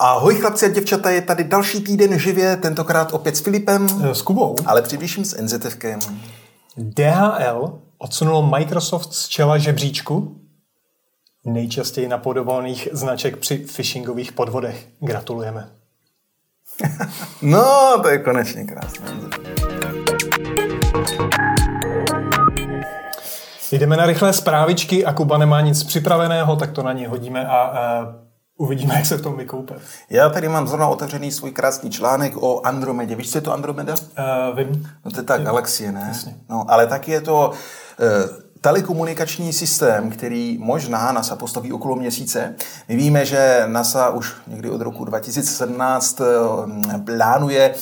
Ahoj chlapci a děvčata, je tady další týden živě, tentokrát opět s Filipem. S Kubou. Ale především s NZFkem. DHL odsunul Microsoft z čela žebříčku nejčastěji napodobovaných značek při phishingových podvodech. Gratulujeme. no, to je konečně krásné. Jdeme na rychlé zprávičky a Kuba nemá nic připraveného, tak to na ně hodíme a, a uvidíme, jak se v tom vykoupe. Já tady mám zrovna otevřený svůj krásný článek o Andromedě. Víš, co je to Andromeda? Uh, vím. No to je ta galaxie, ne? Jasně. No, ale taky je to uh, telekomunikační systém, který možná NASA postaví okolo měsíce. My víme, že NASA už někdy od roku 2017 plánuje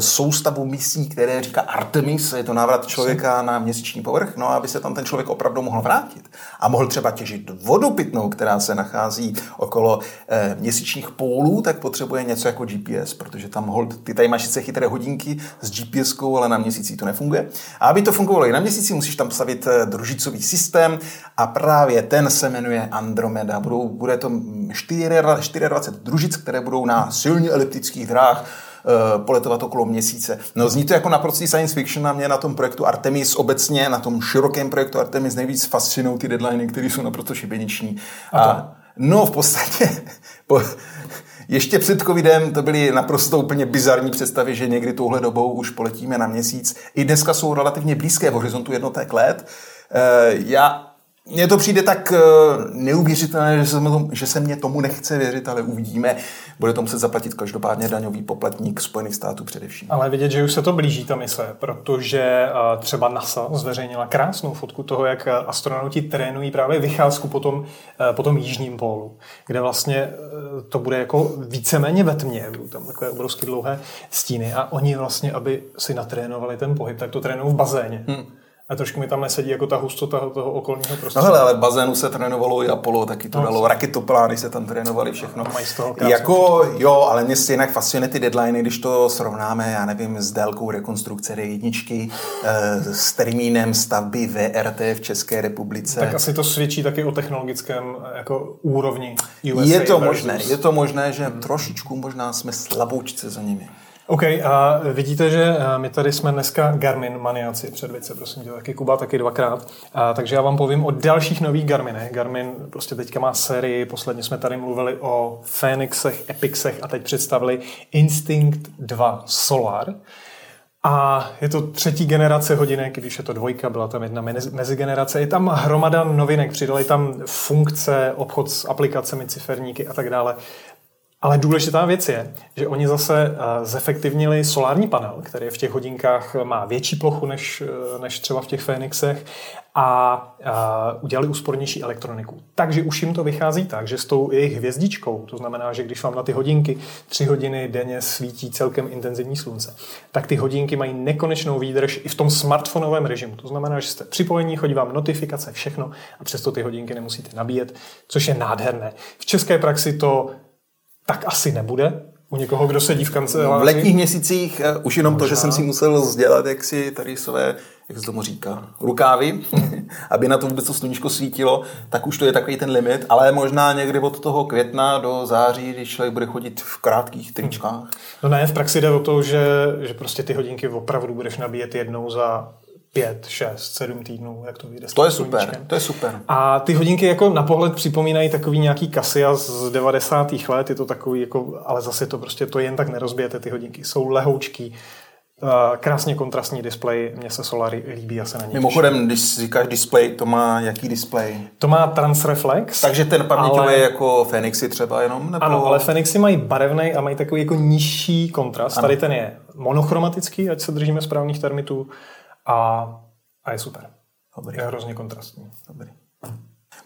soustavu misí, které říká Artemis, je to návrat člověka na měsíční povrch, no aby se tam ten člověk opravdu mohl vrátit a mohl třeba těžit vodu pitnou, která se nachází okolo eh, měsíčních pólů, tak potřebuje něco jako GPS, protože tam hold, ty tady máš sice chytré hodinky s gps ale na měsíci to nefunguje. A aby to fungovalo i na měsíci, musíš tam stavit eh, družicový systém a právě ten se jmenuje Andromeda. Budou, bude to 24 družic, které budou na silně eliptických drách uh, poletovat okolo měsíce. No zní to jako naprostý science fiction a mě na tom projektu Artemis obecně, na tom širokém projektu Artemis nejvíc fascinují ty deadliny, které jsou naprosto šibeniční. A, a no v podstatě po, ještě před covidem to byly naprosto úplně bizarní představy, že někdy touhle dobou už poletíme na měsíc. I dneska jsou relativně blízké v horizontu jednotek let. Uh, já mně to přijde tak eh, neuvěřitelné, že se, tomu, že se mě tomu nechce věřit, ale uvidíme. Bude to muset zaplatit každopádně daňový poplatník Spojených států především. Ale vidět, že už se to blíží ta mise, protože eh, třeba NASA zveřejnila krásnou fotku toho, jak astronauti trénují právě vycházku po tom, eh, po tom jižním pólu, kde vlastně to bude jako víceméně ve tmě, budou tam takové obrovské dlouhé stíny a oni vlastně, aby si natrénovali ten pohyb, tak to trénují v bazéně. Hmm a trošku mi tam nesedí jako ta hustota toho okolního prostředí. No hele, ale bazénu se trénovalo i Apollo, taky to no, dalo, raketoplány se tam trénovali, všechno. Mají z toho jako, jo, ale mě stejně fascinuje ty deadliny, když to srovnáme, já nevím, s délkou rekonstrukce D1, eh, s termínem stavby VRT v České republice. Tak asi to svědčí taky o technologickém jako úrovni USA Je to možné, je to možné, že hmm. trošičku možná jsme slaboučce za nimi. OK, a vidíte, že my tady jsme dneska Garmin maniaci před více, prosím tě, taky Kuba, taky dvakrát. A, takže já vám povím o dalších nových Garminech. Garmin prostě teďka má sérii, posledně jsme tady mluvili o Phoenixech, Epixech a teď představili Instinct 2 Solar. A je to třetí generace hodinek, když je to dvojka, byla tam jedna mezigenerace. Je tam hromada novinek, přidali tam funkce, obchod s aplikacemi, ciferníky a tak dále. Ale důležitá věc je, že oni zase eh, zefektivnili solární panel, který v těch hodinkách má větší plochu než, eh, než třeba v těch Fénixech a, a udělali úspornější elektroniku. Takže už jim to vychází tak, že s tou jejich hvězdičkou, to znamená, že když vám na ty hodinky tři hodiny denně svítí celkem intenzivní slunce, tak ty hodinky mají nekonečnou výdrž i v tom smartfonovém režimu. To znamená, že jste připojení, chodí vám notifikace, všechno a přesto ty hodinky nemusíte nabíjet, což je nádherné. V české praxi to tak asi nebude u někoho, kdo sedí v kanceláři. V letních měsících uh, už jenom Možná. to, že jsem si musel sdělat, jak si tady své, jak se tomu říká, rukávy, aby na to vůbec to sluníčko svítilo, tak už to je takový ten limit, ale možná někdy od toho května do září, když člověk bude chodit v krátkých tričkách. No ne, v praxi jde o to, že, že prostě ty hodinky opravdu budeš nabíjet jednou za pět, šest, sedm týdnů, jak to vyjde. To je super, to je super. A ty hodinky jako na pohled připomínají takový nějaký Casio z 90. let, je to takový jako, ale zase to prostě to jen tak nerozbijete, ty hodinky jsou lehoučký, krásně kontrastní displej, mně se Solary líbí, já se na něj Mimochodem, když říkáš display, to má jaký displej? To má Transreflex. Takže ten paměťový ale... jako Fenixy třeba jenom? Nebo... Ano, ale Fenixy mají barevný a mají takový jako nižší kontrast. Ano. Tady ten je monochromatický, ať se držíme správných termitů a, a je super. Dobrý. Je hrozně kontrastní. Dobrý.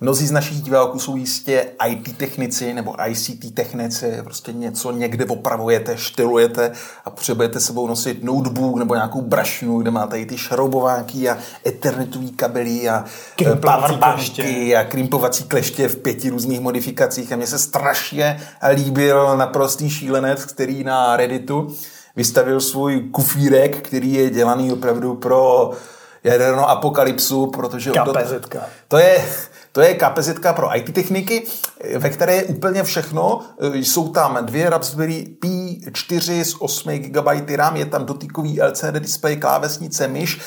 Mnozí z našich diváků jsou jistě IT technici nebo ICT technici, prostě něco někde opravujete, štylujete a potřebujete sebou nosit notebook nebo nějakou brašnu, kde máte i ty šroubováky a ethernetový kabely a eh, powerbanky a krimpovací kleště v pěti různých modifikacích a mně se strašně líbil naprostý šílenec, který na Redditu vystavil svůj kufírek, který je dělaný opravdu pro jadernou apokalypsu, protože... KPZ. To je, To je kapacitka pro IT techniky, ve které je úplně všechno. Jsou tam dvě Raspberry Pi 4 s 8 GB RAM, je tam dotykový LCD display, klávesnice, myš,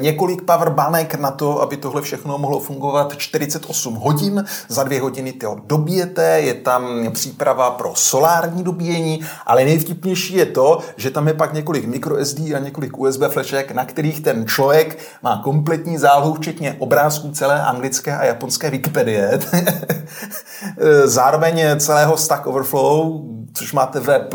několik powerbanek na to, aby tohle všechno mohlo fungovat 48 hodin. Za dvě hodiny to dobijete, je tam příprava pro solární dobíjení, ale nejvtipnější je to, že tam je pak několik microSD a několik USB flešek, na kterých ten člověk má kompletní zálohu, včetně obrázků celé anglické a japonské Wikipedie. Zároveň celého Stack Overflow, což máte web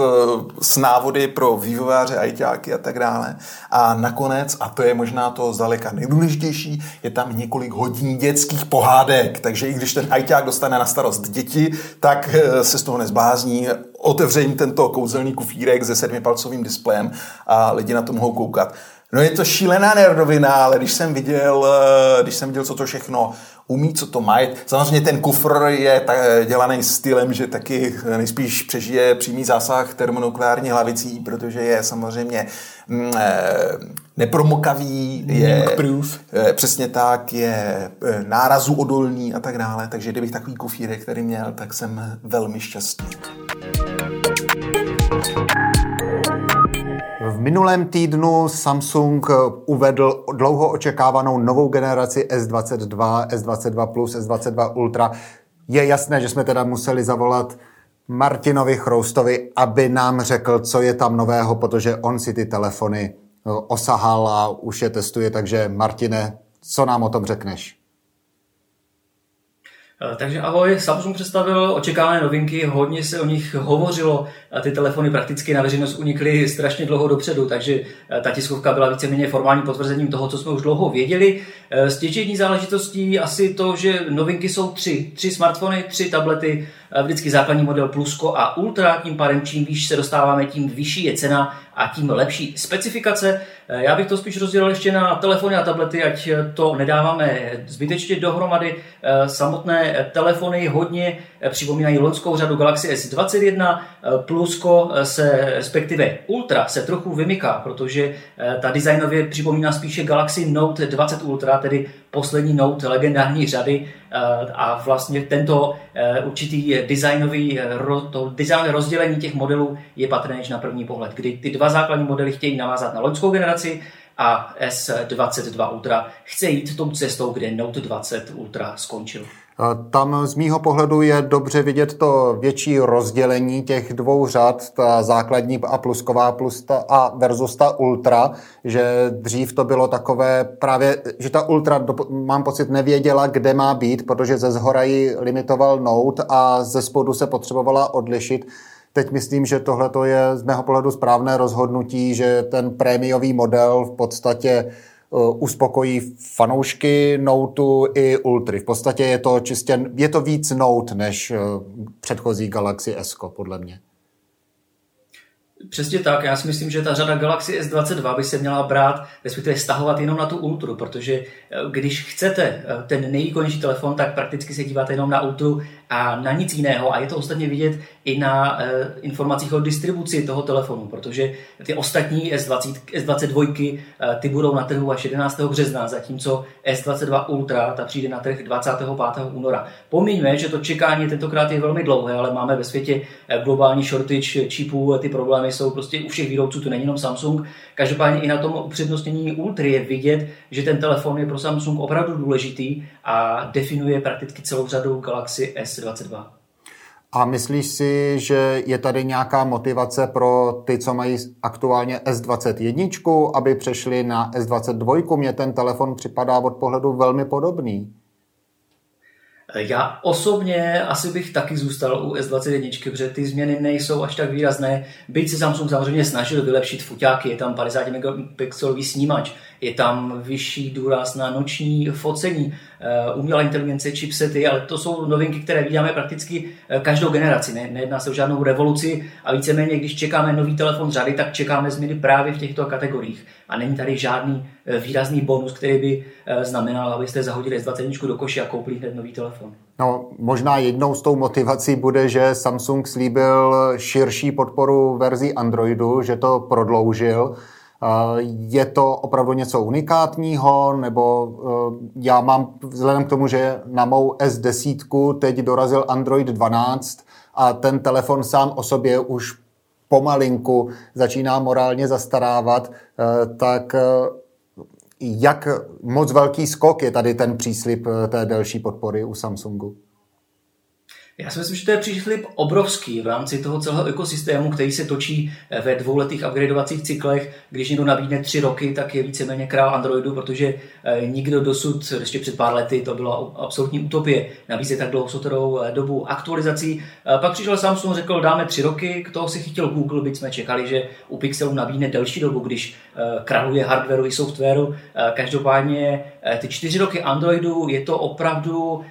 s návody pro vývojáře, ajťáky a tak dále. A nakonec, a to je možná to zdaleka nejdůležitější, je tam několik hodin dětských pohádek, takže i když ten ajťák dostane na starost děti, tak eh, se z toho nezblázní, otevře jim tento kouzelný kufírek se sedmipalcovým displejem a lidi na to mohou koukat. No je to šílená nerdovina, ale když jsem viděl, eh, když jsem viděl, co to všechno umí, co to mají. Samozřejmě ten kufr je tak dělaný stylem, že taky nejspíš přežije přímý zásah termonukleární hlavicí, protože je samozřejmě mm, eh, nepromokavý, je proof. Eh, přesně tak, je nárazu odolný a tak dále. Takže kdybych takový kufírek, který měl, tak jsem velmi šťastný. Minulém týdnu Samsung uvedl dlouho očekávanou novou generaci S22, S22 Plus, S22 Ultra. Je jasné, že jsme teda museli zavolat Martinovi Chroustovi, aby nám řekl, co je tam nového, protože on si ty telefony osahal a už je testuje. Takže Martine, co nám o tom řekneš? Eh, takže ahoj, Samsung představil očekávané novinky, hodně se o nich hovořilo, ty telefony prakticky na veřejnost unikly strašně dlouho dopředu, takže eh, ta tiskovka byla víceméně formálním potvrzením toho, co jsme už dlouho věděli. Eh, stěžení záležitostí asi to, že novinky jsou tři. Tři smartfony, tři tablety, vždycky základní model Plusko a Ultra, tím pádem čím výš se dostáváme, tím vyšší je cena a tím lepší specifikace. Eh, já bych to spíš rozdělil ještě na telefony a tablety, ať to nedáváme zbytečně dohromady. Eh, samotné telefony hodně eh, připomínají loňskou řadu Galaxy S21, Plusko se, respektive Ultra se trochu vymyká, protože ta designově připomíná spíše Galaxy Note 20 Ultra, tedy poslední Note legendární řady a vlastně tento určitý designový, to designové rozdělení těch modelů je patrné na první pohled, kdy ty dva základní modely chtějí navázat na loňskou generaci a S22 Ultra chce jít tou cestou, kde Note 20 Ultra skončil. Tam z mýho pohledu je dobře vidět to větší rozdělení těch dvou řad, ta základní a plusková plus ta a versus ta ultra, že dřív to bylo takové právě, že ta ultra, mám pocit, nevěděla, kde má být, protože ze zhora ji limitoval Note a ze spodu se potřebovala odlišit. Teď myslím, že tohle je z mého pohledu správné rozhodnutí, že ten prémiový model v podstatě uspokojí fanoušky Note i Ultry. V podstatě je to čistě, je to víc Note než uh, předchozí Galaxy S, podle mě. Přesně tak, já si myslím, že ta řada Galaxy S22 by se měla brát, respektive stahovat jenom na tu Ultru, protože eh, když chcete ten nejvýkonnější telefon, tak prakticky se díváte jenom na Ultru a na nic jiného. A je to ostatně vidět i na uh, informacích o distribuci toho telefonu, protože ty ostatní S20, S22 uh, ty budou na trhu až 11. března, zatímco S22 Ultra ta přijde na trh 25. února. Pomíňme, že to čekání tentokrát je velmi dlouhé, ale máme ve světě eh, globální shortage čipů, ty problémy jsou prostě u všech výrobců, to není jenom Samsung. Každopádně i na tom upřednostnění Ultra je vidět, že ten telefon je pro Samsung opravdu důležitý a definuje prakticky celou řadu Galaxy S 2022. A myslíš si, že je tady nějaká motivace pro ty, co mají aktuálně S21, aby přešli na S22? Mně ten telefon připadá od pohledu velmi podobný. Já osobně asi bych taky zůstal u S21, protože ty změny nejsou až tak výrazné. Byť se Samsung samozřejmě snažil vylepšit fuťáky, je tam 50 megapixelový snímač, je tam vyšší důraz na noční focení, eh, umělá inteligence, chipsety, ale to jsou novinky, které vidíme prakticky eh, každou generaci. Ne, nejedná se o žádnou revoluci a víceméně, když čekáme nový telefon řady, tak čekáme změny právě v těchto kategoriích. A není tady žádný eh, výrazný bonus, který by znamenal, abyste zahodili S21 do koše a koupili hned nový telefon. No, možná jednou z tou motivací bude, že Samsung slíbil širší podporu verzi Androidu, že to prodloužil Je to opravdu něco unikátního, nebo já mám vzhledem k tomu, že na mou S10 teď dorazil Android 12 a ten telefon sám o sobě už pomalinku začíná morálně zastarávat, tak jak moc velký skok je tady ten příslip té delší podpory u Samsungu? Já si myslím, že to je příslip obrovský v rámci toho celého ekosystému, který se točí eh, ve dvouletých upgradeovacích cyklech. Když někdo nabídne tři roky, tak je víceméně král Androidu, protože eh, nikdo dosud, ještě před pár lety, to byla absolutní utopie, nabízet tak dlouhou eh, dobu aktualizací. Pak přišel Samsung, řekl, dáme tři roky, k toho si chytil Google, byť jsme čekali, že u Pixelu nabídne delší dobu, když kraluje hardwareu i softwaru. Každopádně ty čtyři roky Androidu je to opravdu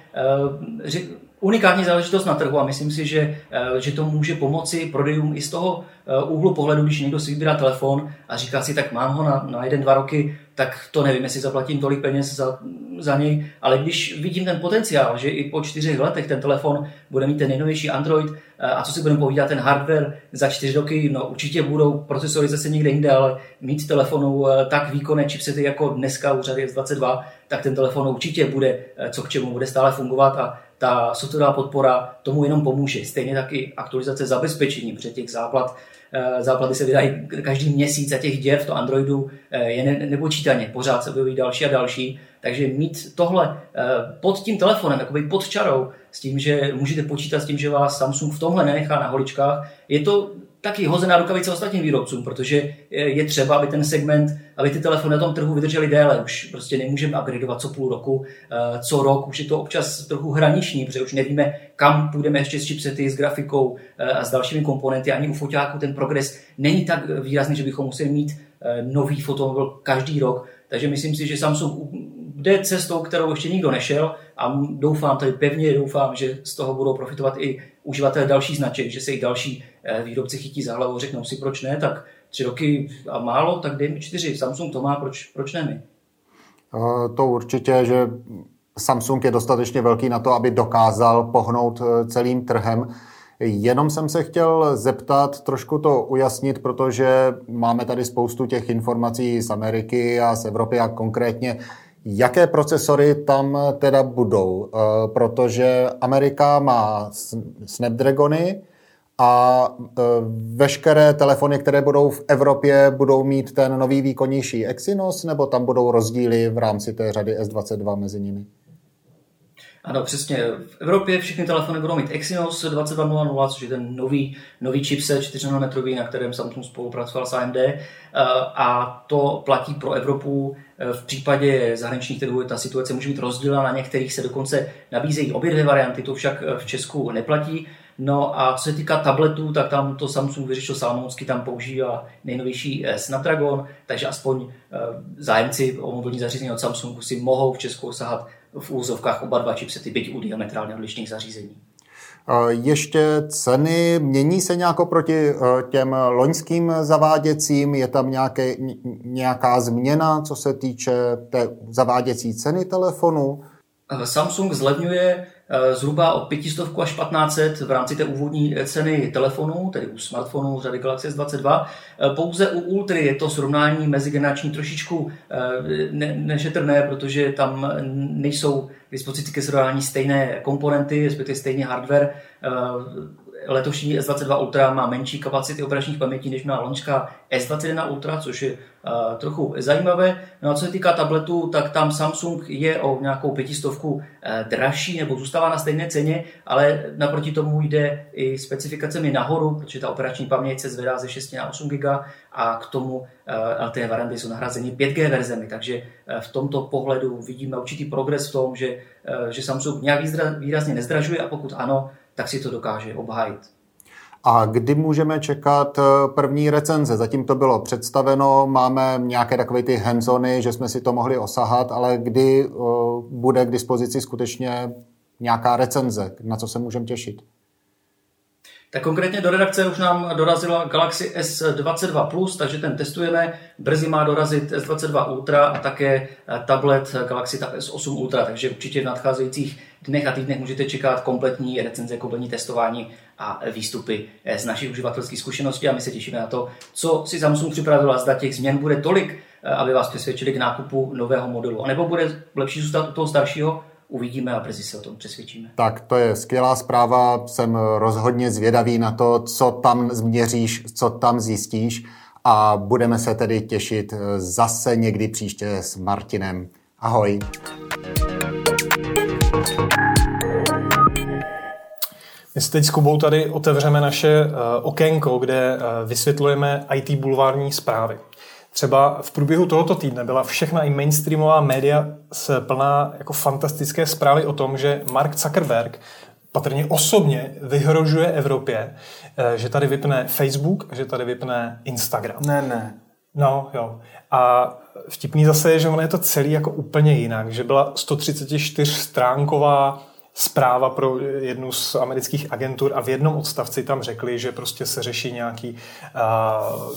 unikátní záležitost na trhu a myslím si, že, eh, že to může pomoci prodejům i z toho eh, úhlu pohledu, když někdo si vybírá telefon a říká si, tak mám ho na, na jeden, dva roky, tak to nevím, jestli zaplatím tolik peněz za, za něj, ale když vidím ten potenciál, že i po čtyřech letech ten telefon bude mít ten nejnovější Android eh, a co si budeme povídat, ten hardware za čtyři roky, no určitě budou procesory zase někde jinde, ale mít telefonu tak výkonné chipsety jako dneska u řady S22, tak ten telefon určitě bude co k čemu, bude stále fungovat a ta softwarová podpora tomu jenom pomůže. Stejně taky aktualizace zabezpečení, protože těch záplat, eh, záplaty se vydají každý měsíc a těch děr v to Androidu eh, je ne, nepočítaně. Pořád se objeví další a další. Takže mít tohle eh, pod tím telefonem, jakoby pod čarou, s tím, že můžete počítat s tím, že vás Samsung v tomhle nenechá na holičkách, je to taky hozená rukavice ostatním výrobcům, protože je třeba, aby ten segment, aby ty telefony na tom trhu vydržely déle. Už prostě nemůžeme upgradeovat co půl roku, eh, co rok, už je to občas trochu hraniční, protože už nevíme, kam půjdeme ještě s chipsety, s grafikou eh, a s dalšími komponenty. Ani u foťáku ten progres není tak výrazný, že bychom museli mít eh, nový fotomobil každý rok. Takže myslím si, že Samsung jde cestou, kterou ještě nikdo nešel a doufám, tady pevně doufám, že z toho budou profitovat i uživatelé další značek, že se i další eh, výrobci chytí za hlavu, řeknou si, proč ne, tak tři roky a málo, tak dej mi čtyři. Samsung to má, proč, proč ne my? Eh, to určitě, že Samsung je dostatečně velký na to, aby dokázal pohnout eh, celým trhem. Jenom jsem se chtěl zeptat, trošku to ujasnit, protože máme tady spoustu těch informací z Ameriky a z Evropy a konkrétně Jaké procesory tam teda budou? Eh, protože Amerika má Snapdragony a eh, veškeré telefony, které budou v Evropě, budou mít ten nový výkonnější Exynos, nebo tam budou rozdíly v rámci té řady S22 mezi nimi? Ano, přesně. V Evropě všechny telefony budou mít Exynos 2200, což je ten nový, nový chipset 4 nanometrový, na kterém Samsung spolupracoval s AMD. Eh, a to platí pro Evropu. Eh, v případě zahraničních trhů ta situace může být rozdílná, na některých se dokonce nabízejí obě dvě varianty, to však eh, v Česku neplatí. No a co se týká tabletů, tak tam to Samsung vyřešil salmonsky, tam používá nejnovější Snapdragon, takže aspoň zájemci o mobilní zařízení od Samsungu si mohou v Česku sahat v úzovkách oba dva chipsety, byť u diametrálně odlišných zařízení. Ještě ceny mění se nějak proti e, těm loňským zaváděcím? Je tam nějaké, nějaká změna, co se týče té zaváděcí ceny telefonu? Samsung zlevňuje Eh, zhruba od 500 až 1500 v rámci té úvodní ceny telefonů, tedy u smartfonů řady Galaxy S22. Eh, pouze u Ultry je to srovnání mezigenerační trošičku eh, ne- nešetrné, protože tam nejsou k dispozici ke srovnání stejné komponenty, respektive stejný hardware letošní S22 Ultra má menší kapacity operačních pamětí, než měla loňská S21 Ultra, což je uh, trochu zajímavé. No a co se týká tabletu, tak tam Samsung je o nějakou pětistovku uh, dražší nebo zůstává na stejné ceně, ale naproti tomu jde i specifikacemi nahoru, protože ta operační paměť se zvedá ze 6 na 8 GB a k tomu uh, ty varianty jsou nahrazeny 5G verzemi, takže v tomto pohledu vidíme určitý progres v tom, že, že Samsung nějak výrazně nezdražuje a pokud ano, tak si to dokáže obhájit. A kdy můžeme čekat eh, první recenze? Zatím to bylo představeno, máme nějaké takové ty handzony, že jsme si to mohli osahat, ale kdy uh, bude k dispozici skutečně nějaká recenze, na co se můžeme těšit? Tak konkrétně do redakce už nám dorazila Galaxy S22+, takže ten testujeme. Brzy má dorazit S22 Ultra a také eh, tablet Galaxy Tab S8 Ultra, takže určitě v nadcházejících dnech a týdnech můžete čekat kompletní recenze, kompletní testování a výstupy z našich uživatelských zkušeností a my se těšíme na to, co si Samsung připravil a zda těch změn bude tolik, aby vás přesvědčili k nákupu nového modelu. A nebo bude lepší zůstat u toho staršího, uvidíme a brzy se o tom přesvědčíme. Tak to je skvělá zpráva. Jsem rozhodně zvědavý na to, co tam změříš, co tam zjistíš a budeme se tedy těšit zase někdy příště s Martinem. Ahoj. My si teď s Kubou tady otevřeme naše uh, okénko, kde uh, vysvětlujeme IT bulvární zprávy. Třeba v průběhu tohoto týdne byla všechna i mainstreamová média plná jako fantastické zprávy o tom, že Mark Zuckerberg patrně osobně vyhrožuje Evropě, uh, že tady vypne Facebook a že tady vypne Instagram. Ne, ne. No, jo. A vtipný zase je, že ono je to celý jako úplně jinak, že byla 134 stránková zpráva pro jednu z amerických agentur a v jednom odstavci tam řekli, že prostě se řeší nějaký uh,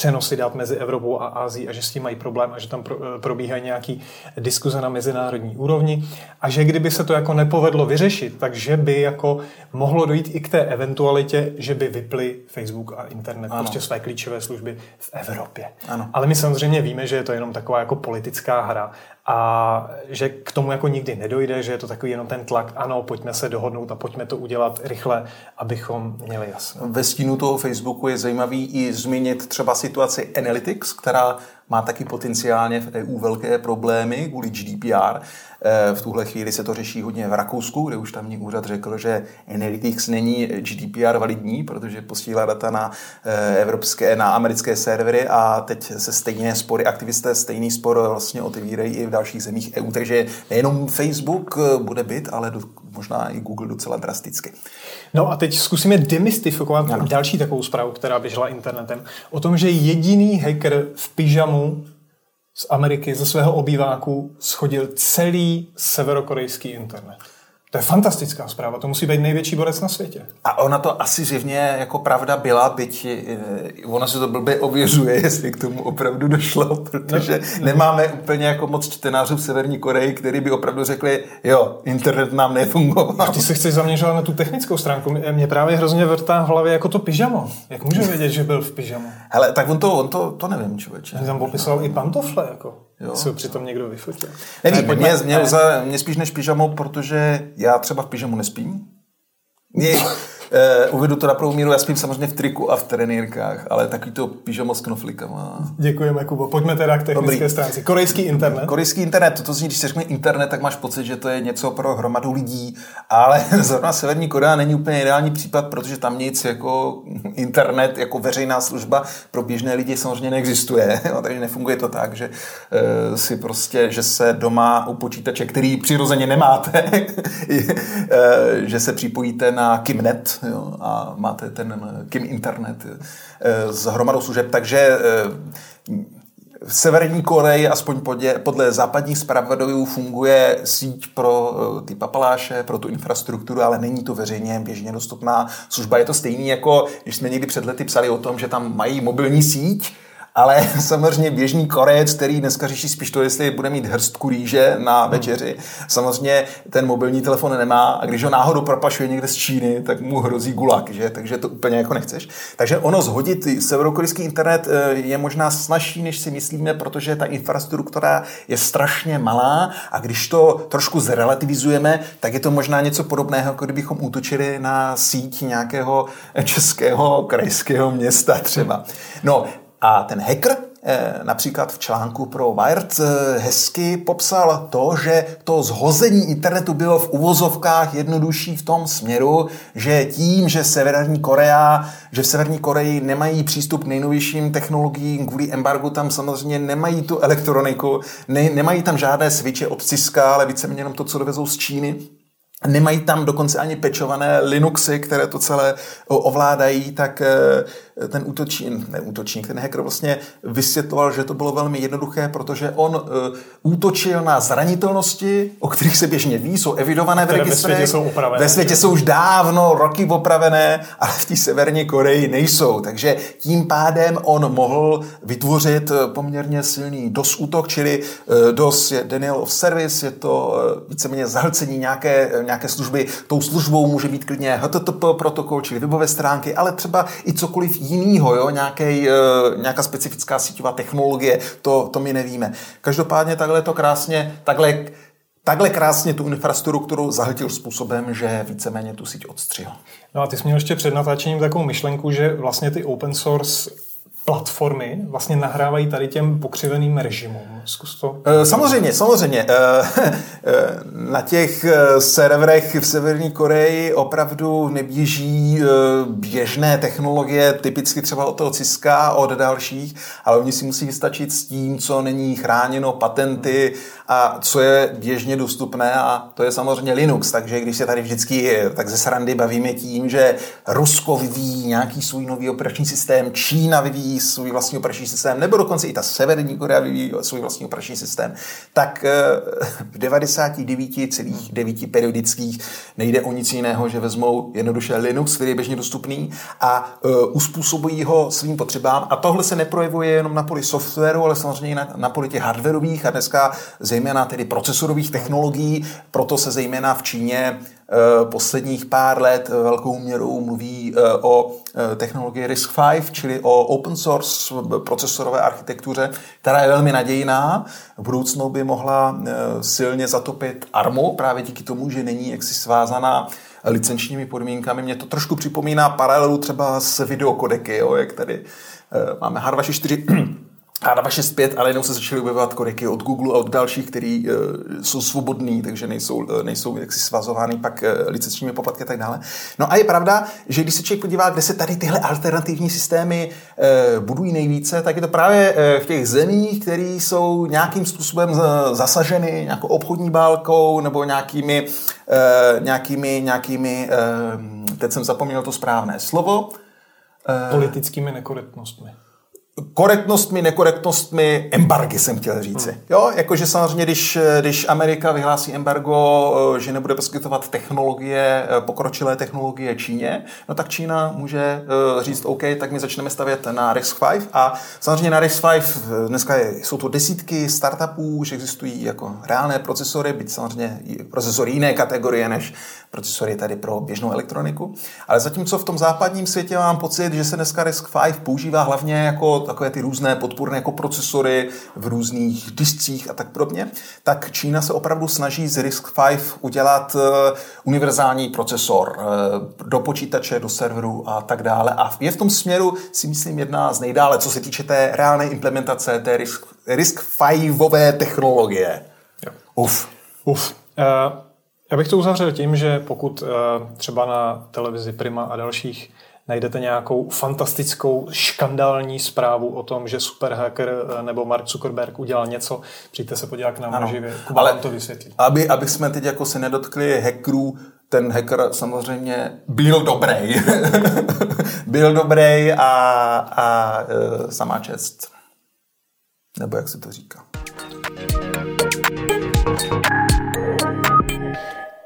přenosy dat mezi Evropou a Ázií a že s tím mají problém a že tam pro, probíhají nějaký diskuze na mezinárodní úrovni a že kdyby se to jako nepovedlo vyřešit, takže by jako mohlo dojít i k té eventualitě, že by vyply Facebook a internet, ano. prostě své klíčové služby v Evropě. Ano. Ale my samozřejmě víme, že je to jenom taková jako politická hra a že k tomu jako nikdy nedojde, že je to takový jenom ten tlak, ano, pojďme se dohodnout a pojďme to udělat rychle, abychom měli jasno. Ve stínu toho Facebooku je zajímavý i zmínit třeba situaci Analytics, která má taky potenciálně v EU velké problémy kvůli GDPR. Eh, v tuhle chvíli se to řeší hodně v Rakousku, kde už tamní úřad řekl, že Analytics není GDPR validní, protože posílá data na eh, evropské, na americké servery a teď se stejné spory, aktivisté stejný spor vlastně otevírají i v dalších zemích EU. Takže nejenom Facebook eh, bude byt, ale možná i Google docela drasticky. No a teď zkusíme demystifikovat ano. další takovou zprávu, která běžela internetem, o tom, že jediný hacker v pyžamu z Ameriky, ze svého obýváku, schodil celý severokorejský internet. To je fantastická zpráva, to musí být největší borec na světě. A ona to asi zjevně jako pravda byla, byť eh, ona se to blbě ověřuje, jestli k tomu opravdu došlo, protože no, nemáme úplně jako moc čtenářů v Severní Koreji, který by opravdu řekli, jo, internet nám nefungoval. A ty se chceš zaměřovat na tu technickou stránku. Mě právě hrozně vrtá v hlavě jako to pyžamo. Jak můžu vědět, že byl v pyžamu? Hele, tak on to, on to, to nevím, člověče. Jsem tam popisoval i pantofle, jako. Jo. Ho přitom někdo vyfotil. Nevím, ne, mě, mě, mě, spíš než pyžamo, protože já třeba v pyžamu nespím. Mě, Uh, uvedu to na prvou míru, já spím samozřejmě v triku a v trenýrkách, ale takový to pyžamo s knoflikama. Děkujeme, Kubo. Pojďme teda k technické Dobrý. stránce. Korejský internet. Korejský internet, to, to zní, když se řekne internet, tak máš pocit, že to je něco pro hromadu lidí, ale zrovna Severní Korea není úplně ideální případ, protože tam nic jako internet, jako veřejná služba pro běžné lidi samozřejmě neexistuje. Jo, takže nefunguje to tak, že uh, si prostě, že se doma u počítače, který přirozeně nemáte, uh, že se připojíte na Kimnet, jo, a máte ten eh, Kim internet eh, s hromadou služeb, takže eh, v Severní Koreji, aspoň podle, podle západních zpravodajů, funguje síť pro ty papaláše, pro tu infrastrukturu, ale není to veřejně běžně dostupná služba. Je to stejný jako, když jsme někdy před lety psali o tom, že tam mají mobilní síť, ale samozřejmě běžný korec, který dneska řeší spíš to, jestli bude mít hrstku rýže na hmm. večeři, samozřejmě ten mobilní telefon nemá a když ho náhodou propašuje někde z Číny, tak mu hrozí gulag, že? takže to úplně jako nechceš. Takže ono zhodit severokorejský internet eh, je možná snažší, než si myslíme, protože ta infrastruktura je strašně malá a když to trošku zrelativizujeme, tak je to možná něco podobného, jako kdybychom útočili na síť nějakého českého krajského města třeba. No, a ten hacker eh, například v článku pro Wired eh, hezky popsal to, že to zhození internetu bylo v uvozovkách jednodušší v tom směru, že tím, že Severní Korea, že v Severní Koreji nemají přístup k nejnovějším technologiím, kvůli embargu tam samozřejmě nemají tu elektroniku, ne, nemají tam žádné switche od Cisca, ale víceméně jenom to, co dovezou z Číny, Nemají tam dokonce ani pečované Linuxy, které to celé ovládají, tak eh, ten útočník, ne útočník, ten hacker vlastně vysvětloval, že to bylo velmi jednoduché, protože on uh, útočil na zranitelnosti, o kterých se běžně ví, jsou evidované v registrech. Ve světě jsou opravené. Ve světě jsou už dávno, roky opravené, ale v té severní Koreji nejsou. Takže tím pádem on mohl vytvořit eh, poměrně silný DOS útok, čili DOS je Denial of Service, je to víceméně zahlcení nějaké, nějaké služby. Tou službou může být klidně HTTP protokol, čili webové stránky, ale třeba i cokoliv jiného, jo? Nějaký, nějaká specifická síťová technologie, to, to my nevíme. Každopádně takhle to krásně, takhle takhle krásně tu infrastrukturu zahltil způsobem, že víceméně tu síť odstřihl. No a ty jsi měl ještě před natáčením takovou myšlenku, že vlastně ty open source platformy vlastně nahrávají tady těm pokřiveným režimům. Zkus to. Eh, samozřejmě, samozřejmě. Eh, eh, na těch serverech v Severní Koreji opravdu neběží běžné technologie, typicky třeba od toho Ciska, od dalších, ale oni si musí vystačit s tím, co není chráněno, patenty a co je běžně dostupné a to je samozřejmě Linux. Takže když se tady vždycky tak ze srandy bavíme tím, že Rusko vyvíjí nějaký svůj nový operační systém, Čína vyvíjí svůj vlastní operační systém, nebo dokonce i ta Severní Korea vyvíjí svůj vlastní operační systém, tak eh, v 99,9 periodických nejde o nic jiného, že vezmou jednoduše Linux, který je běžně dostupný a uh, uspůsobují ho svým potřebám. A tohle se neprojevuje jenom na poli softwaru, ale samozřejmě i na, na poli těch hardwareových a dneska zejména tedy procesorových technologií, proto se zejména v Číně Eh, posledních pár let velkou měrou mluví eh, o eh, technologii RISC-V, čili o open source procesorové architektuře, která je velmi nadějná. V budoucnu by mohla silně zatopit ARMu právě díky tomu, že není jaksi svázaná licenčními podmínkami. Mě to trošku připomíná paralelu třeba s videokodeky, jo, jak tady máme Harvard 4 a na vaše zpět, ale jenom se začaly objevovat kodeky od Google a od dalších, který uh, jsou svobodní, takže nejsou, uh, nejsou jaksi svazovány pak uh, licenčními poplatky a tak dále. No a je pravda, že když se člověk podívá, kde se tady tyhle alternativní systémy uh, budují nejvíce, tak je to právě uh, v těch zemích, které jsou nějakým způsobem zasaženy nějakou obchodní bálkou nebo nějakými, uh, nějakými, nějakými uh, teď jsem zapomněl to správné slovo. Uh, Politickými nekorektnostmi korektnostmi, nekorektnostmi, embargy jsem chtěl říci. Hmm. Jo, jakože samozřejmě, když, když Amerika vyhlásí embargo, eh, že nebude poskytovat technologie, eh, pokročilé technologie Číně, no tak Čína může eh, říct, OK, tak my začneme stavět na RISC-V a samozřejmě na RISC-V dneska je, jsou to desítky startupů, už existují jako reálné procesory, byť samozřejmě procesory jiné kategorie než procesory tady pro běžnou elektroniku. Ale zatímco v tom západním světě mám pocit, že se dneska RISC-V používá hlavně jako takové ty různé podpůrné jako procesory v různých discích a tak podobně, tak Čína se opravdu snaží z RISC-V udělat uh, univerzální procesor uh, do počítače, do serveru a tak dále. A je v tom směru, si myslím, jedna z nejdále, co se týče té reálné implementace té RISC-V technologie. Jo. Uf. Uf. Uh, já bych to uzavřel tím, že pokud třeba na televizi Prima a dalších najdete nějakou fantastickou škandální zprávu o tom, že superhacker eh, nebo Mark Zuckerberg udělal něco, přijďte se podívat k nám živě. Kuba Ale to vysvětlí. Aby, aby jsme teď jako se nedotkli hackerů, ten hacker samozřejmě byl dobrý. byl dobrý a, a e, samá čest. Nebo jak se to říká.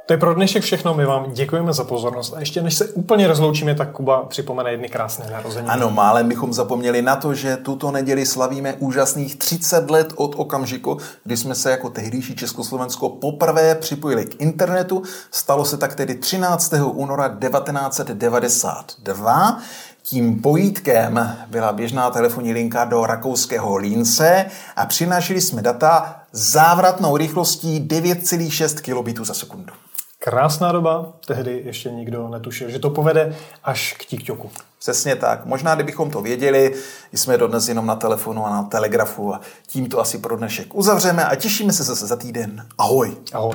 To je pro dnešek všechno. My vám děkujeme za pozornost. A ještě než se úplně rozloučíme, tak Kuba připomene jedny krásné narozeniny. Ano, málem bychom zapomněli na to, že tuto neděli slavíme úžasných 30 let od okamžiku, kdy jsme se jako tehdejší Československo poprvé připojili k internetu. Stalo se tak tedy 13. února 1992. Tím pojítkem byla běžná telefonní linka do rakouského Línce a přinášeli jsme data závratnou rychlostí 9,6 kilobitů za sekundu. Krásná doba, tehdy ještě nikdo netušil, že to povede až k TikToku. Přesně tak. Možná, kdybychom to věděli, jsme dodnes jenom na telefonu a na telegrafu a tím to asi pro dnešek uzavřeme a těšíme se zase za týden. Ahoj. Ahoj.